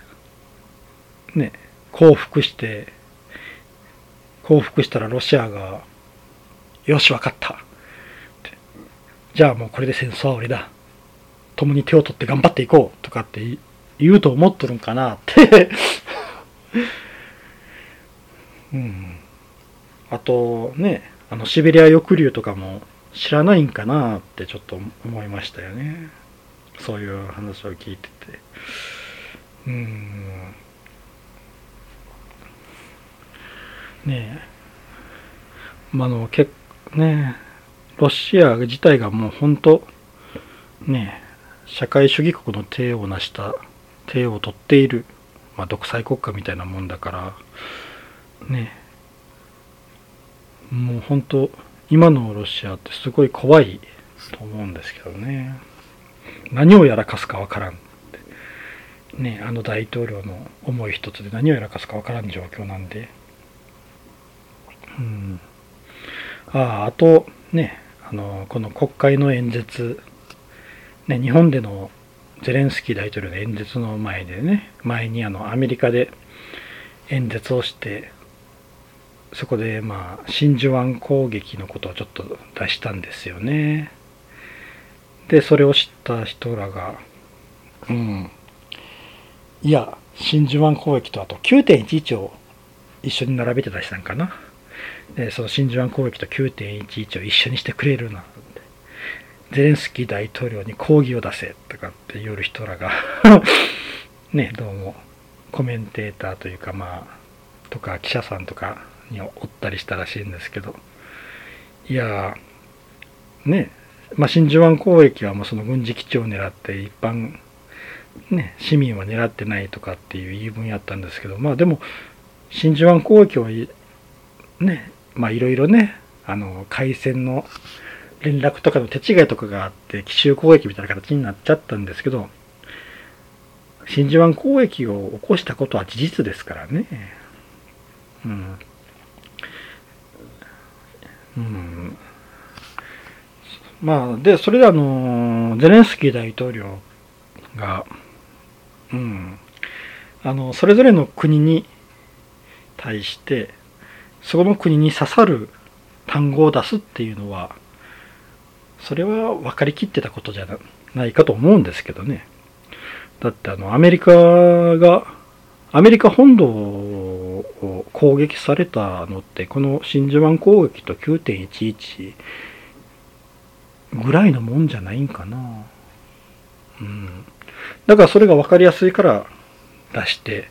ね降伏して降伏したらロシアがよし分かったじゃあもうこれで戦争は終わりだ。共に手を取って頑張っていこうとかって言うと思っとるんかなって。うん。あとねあのシベリア抑留とかも知らないんかなってちょっと思いましたよね。そういう話を聞いてて。うん。ねえ。まあの結ねロシア自体がもう本当ね社会主義国の体を成した体を取っている、まあ、独裁国家みたいなもんだからね。もう本当今のロシアってすごい怖いと思うんですけどね。何をやらかすかわからん。ねあの大統領の思い一つで何をやらかすかわからん状況なんで。うん。あああとねあのこの国会の演説。ね日本でのゼレンスキー大統領の演説の前でね前にあのアメリカで演説をしてそこでまあ真珠湾攻撃のことをちょっと出したんですよね。でそれを知った人らがうんいや真珠湾攻撃とあと9.11を一緒に並べて出したんかな。でその真珠湾攻撃と9.11を一緒にしてくれるなゼレンスキー大統領に抗議を出せとかって言う人らが ねどうもコメンテーターというかまあとか記者さんとかにおったりしたらしいんですけど。いやねまあ真珠湾攻撃はもうその軍事基地を狙って一般ね市民は狙ってないとかっていう言い分やったんですけどまあでも真珠湾攻撃をねまあいろいろねあの海戦の連絡とかの手違いとかがあって奇襲攻撃みたいな形になっちゃったんですけど真珠湾攻撃を起こしたことは事実ですからね。うん。うんまあでそれであのゼレンスキー大統領がうんあのそれぞれの国に対してそこの国に刺さる単語を出すっていうのはそれは分かりきってたことじゃないかと思うんですけどね。だってあのアメリカがアメリカ本土を攻撃されたのってこの真珠湾攻撃と9.11ぐらいのもんじゃないんかな。うん。だからそれが分かりやすいから出して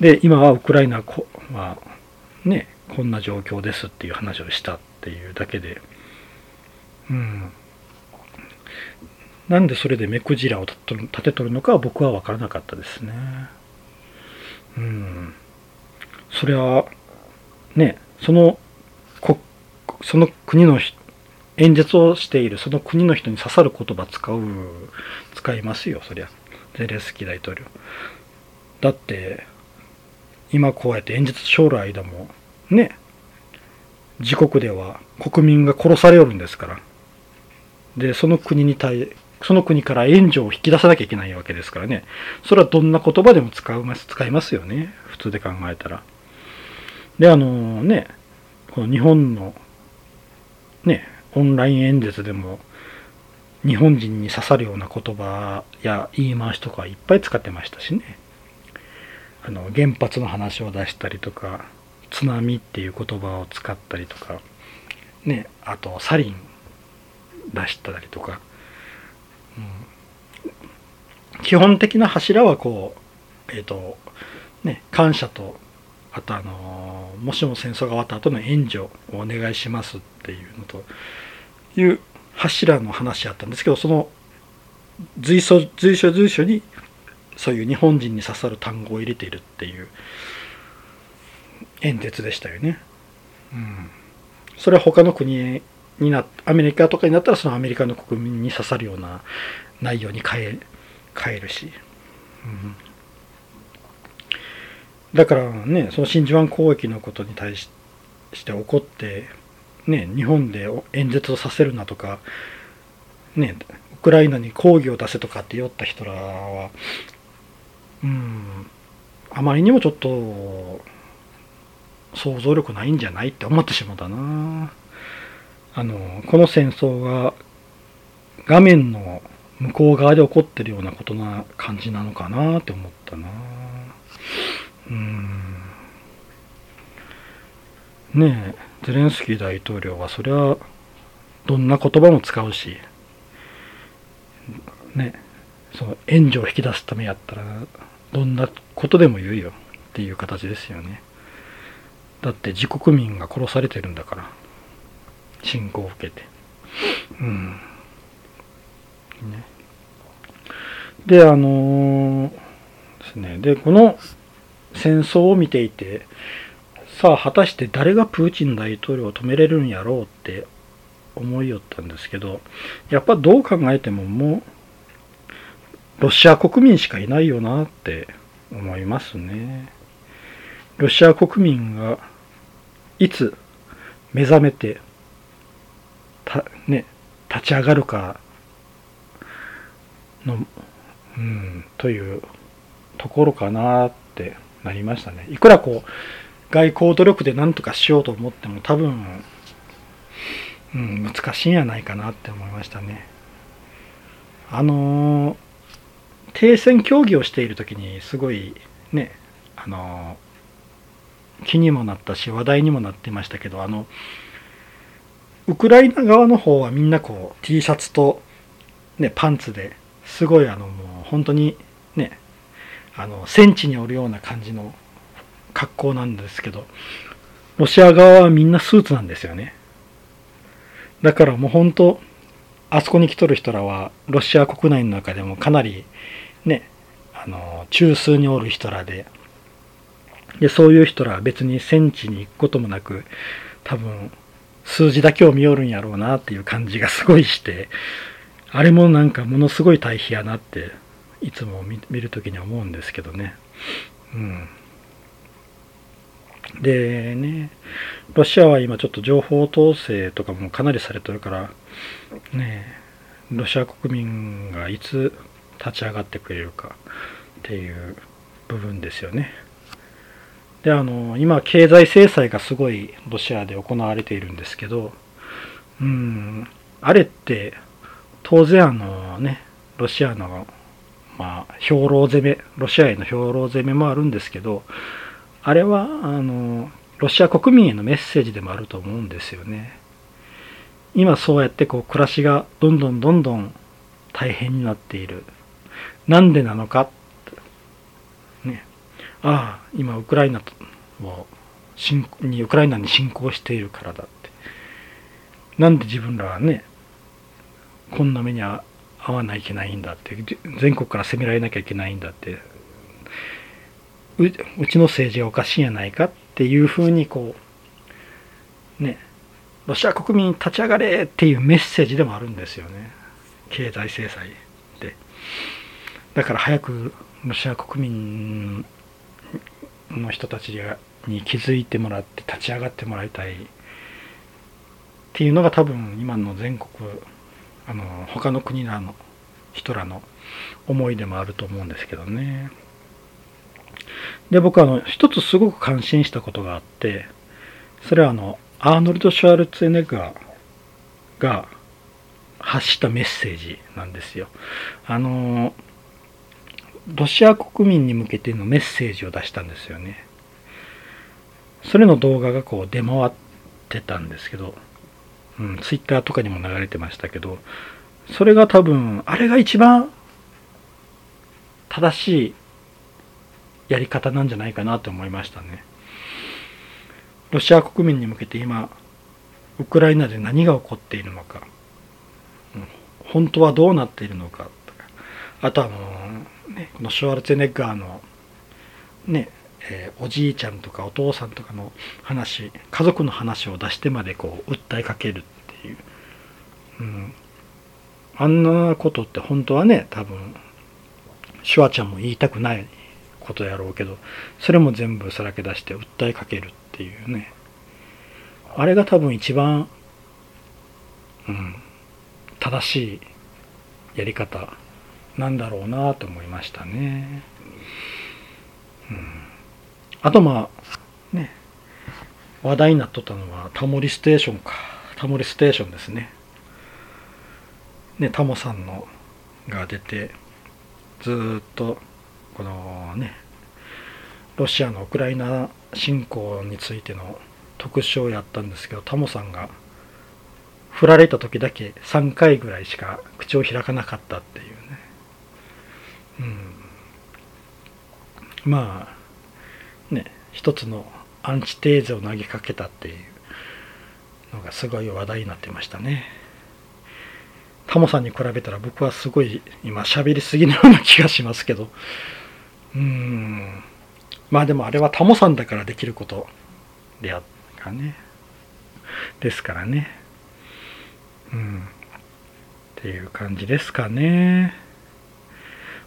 で今はウクライナこ、まあ、ねこんな状況ですっていう話をしたっていうだけで。うん。なんでそれで目くじらを立てとるのかは僕は分からなかったですね。うん。それはねそのその国の演説をしているその国の人に刺さる言葉使う使いますよそりゃ。ゼレンスキー大統領。だって今こうやって演説将来でもね自国では国民が殺されよるんですから。でその国に対その国から援助を引き出さなきゃいけないわけですからね。それはどんな言葉でも使うます使いますよね。普通で考えたら。であのねこの日本のねオンライン演説でも日本人に刺さるような言葉や言い回しとかいっぱい使ってましたしね。あの原発の話を出したりとか津波っていう言葉を使ったりとかねあとサリン。出したりとか、うん、基本的な柱はこうえっ、ー、とね感謝とあとあのもしも戦争が終わった後の援助をお願いしますっていうのという柱の話やったんですけどその随所随所随所にそういう日本人に刺さる単語を入れているっていう演説でしたよね。うん、それは他の国になアメリカとかになったらそのアメリカの国民に刺さるような内容に変え変えるし、うん、だからねその真珠湾攻撃のことに対しして怒ってね日本で演説をさせるなとかねウクライナに抗議を出せとかって言った人らはうんあまりにもちょっと想像力ないんじゃないって思ってしまったな。あのこの戦争が画面の向こう側で起こってるようなことな感じなのかなって思ったな。うん。ねえゼレンスキー大統領はそれはどんな言葉も使うし。ねその援助を引き出すためやったらどんなことでも言うよっていう形ですよね。だって自国民が殺されてるんだから。侵攻を受けて。うん。ね。であのー、ですね。でこの戦争を見ていてさあ果たして誰がプーチン大統領を止めれるんやろうって思いよったんですけどやっぱどう考えてももうロシア国民しかいないよなって思いますね。ロシア国民がいつ目覚めて立ち上がるかの、うん、というところかなってなりましたね。いくらこう外交努力で何とかしようと思っても多分、うん、難しいんやないかなって思いましたね。あのー停戦協議をしている時にすごいねあの気にもなったし話題にもなってましたけどあのウクライナ側の方はみんなこう T シャツと、ね、パンツですごいあのもう本当にねあの戦地におるような感じの格好なんですけどロシア側はみんなスーツなんですよね。だからもう本当あそこに来とる人らはロシア国内の中でもかなりね、あの、中枢におる人らで、で、そういう人らは別に戦地に行くこともなく、多分、数字だけを見よるんやろうなっていう感じがすごいして、あれもなんかものすごい対比やなって、いつも見るときに思うんですけどね。うん。でね、ロシアは今ちょっと情報統制とかもかなりされてるから、ね、ロシア国民がいつ立ち上がってくれるかっていう部分ですよね。で、あの、今、経済制裁がすごいロシアで行われているんですけど、うん、あれって、当然あのね、ロシアの、まあ、兵糧攻め、ロシアへの兵糧攻めもあるんですけど、あれは、あの、ロシア国民へのメッセージでもあると思うんですよね。今そうやってこう暮らしがどんどんどんどん大変になっている。なんでなのかね。ああ、今ウクライナをにウクライナに侵攻しているからだって。なんで自分らはね、こんな目に遭わないといけないんだって、全国から攻められなきゃいけないんだって。ううちの政治がおかしいんやないかっていうふうにこうねロシア国民立ち上がれっていうメッセージでもあるんですよね。経済制裁で。だから早くロシア国民の人たちに気づいてもらって立ち上がってもらいたいっていうのが多分今の全国あの他の国の人らの思いでもあると思うんですけどね。で、僕はあの、一つすごく感心したことがあって、それはあの、アーノルド・シュワルツェネッガーが発したメッセージなんですよ。あの、ロシア国民に向けてのメッセージを出したんですよね。それの動画がこう出回ってたんですけど、うん、ツイッターとかにも流れてましたけど、それが多分、あれが一番正しいやり方なんじゃないかなと思いましたね。ロシア国民に向けて今、ウクライナで何が起こっているのか、本当はどうなっているのか、あとあの、ね、このシュワルツェネッガーの、ね、えー、おじいちゃんとかお父さんとかの話、家族の話を出してまでこう、訴えかけるっていう。うん、あんなことって本当はね、多分、シュワちゃんも言いたくないことやろうけどそれも全部さらけ出して訴えかけるっていうねあれが多分一番、うん、正しいやり方なんだろうなと思いましたね。うん、あとまあね話題になっとったのはタモリステーションかタモリステーションですね。ねタモさんのが出てずっとこのねロシアのウクライナ侵攻についての特集をやったんですけどタモさんが振られた時だけ3回ぐらいしか口を開かなかったっていう、うん、まあね一つのアンチテーゼを投げかけたっていうのがすごい話題になってましたね。タモさんに比べたら僕はすごい今喋りすぎのような気がしますけど。うん。まあでもあれはタモさんだからできることであったね。ですからね。うん。っていう感じですかね。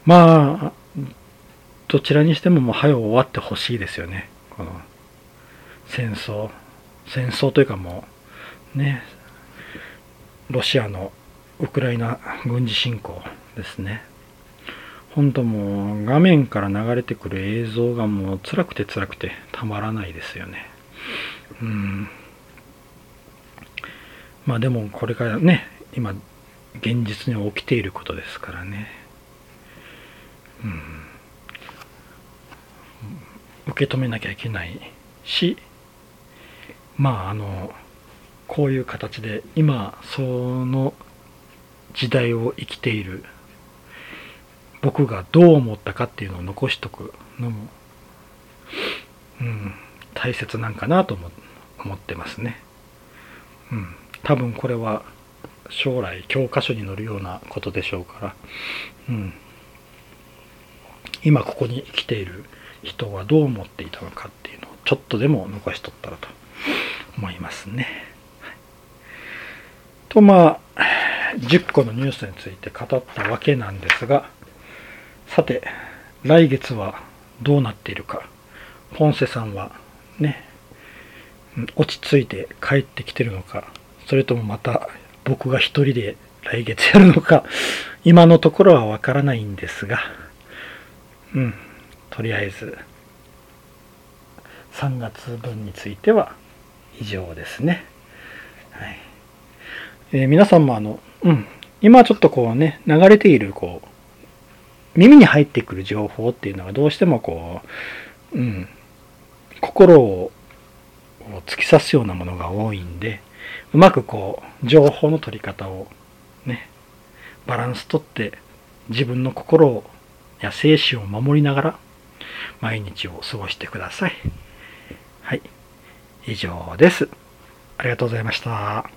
まあどちらにしてももう早終わってほしいですよねこの戦争戦争というかもうねロシアのウクライナ軍事侵攻ですね本当もう画面から流れてくる映像がもう辛くて辛くてたまらないですよね。うん。まあでもこれからね、今現実に起きていることですからね。うん。受け止めなきゃいけないし、まああの、こういう形で今その時代を生きている僕がどう思ったかっていうのを残しとくのも、うん、大切なんかなと思ってますね。うん、多分これは将来教科書に載るようなことでしょうから、うん、今ここに生きている人はどう思っていたのかっていうのをちょっとでも残しとったらと思いますね。とまあ10個のニュースについて語ったわけなんですがさて、来月はどうなっているか。ポンセさんはね、落ち着いて帰ってきてるのか、それともまた僕が一人で来月やるのか、今のところはわからないんですが、うん、とりあえず、3月分については以上ですね。はい。えー皆さんもあの、うん、今ちょっとこうね、流れているこう、耳に入ってくる情報っていうのがどうしてもこう、うん、心を突き刺すようなものが多いんで、うまくこう、情報の取り方をね、バランスとって自分の心や精神を守りながら毎日を過ごしてください。はい。以上です。ありがとうございました。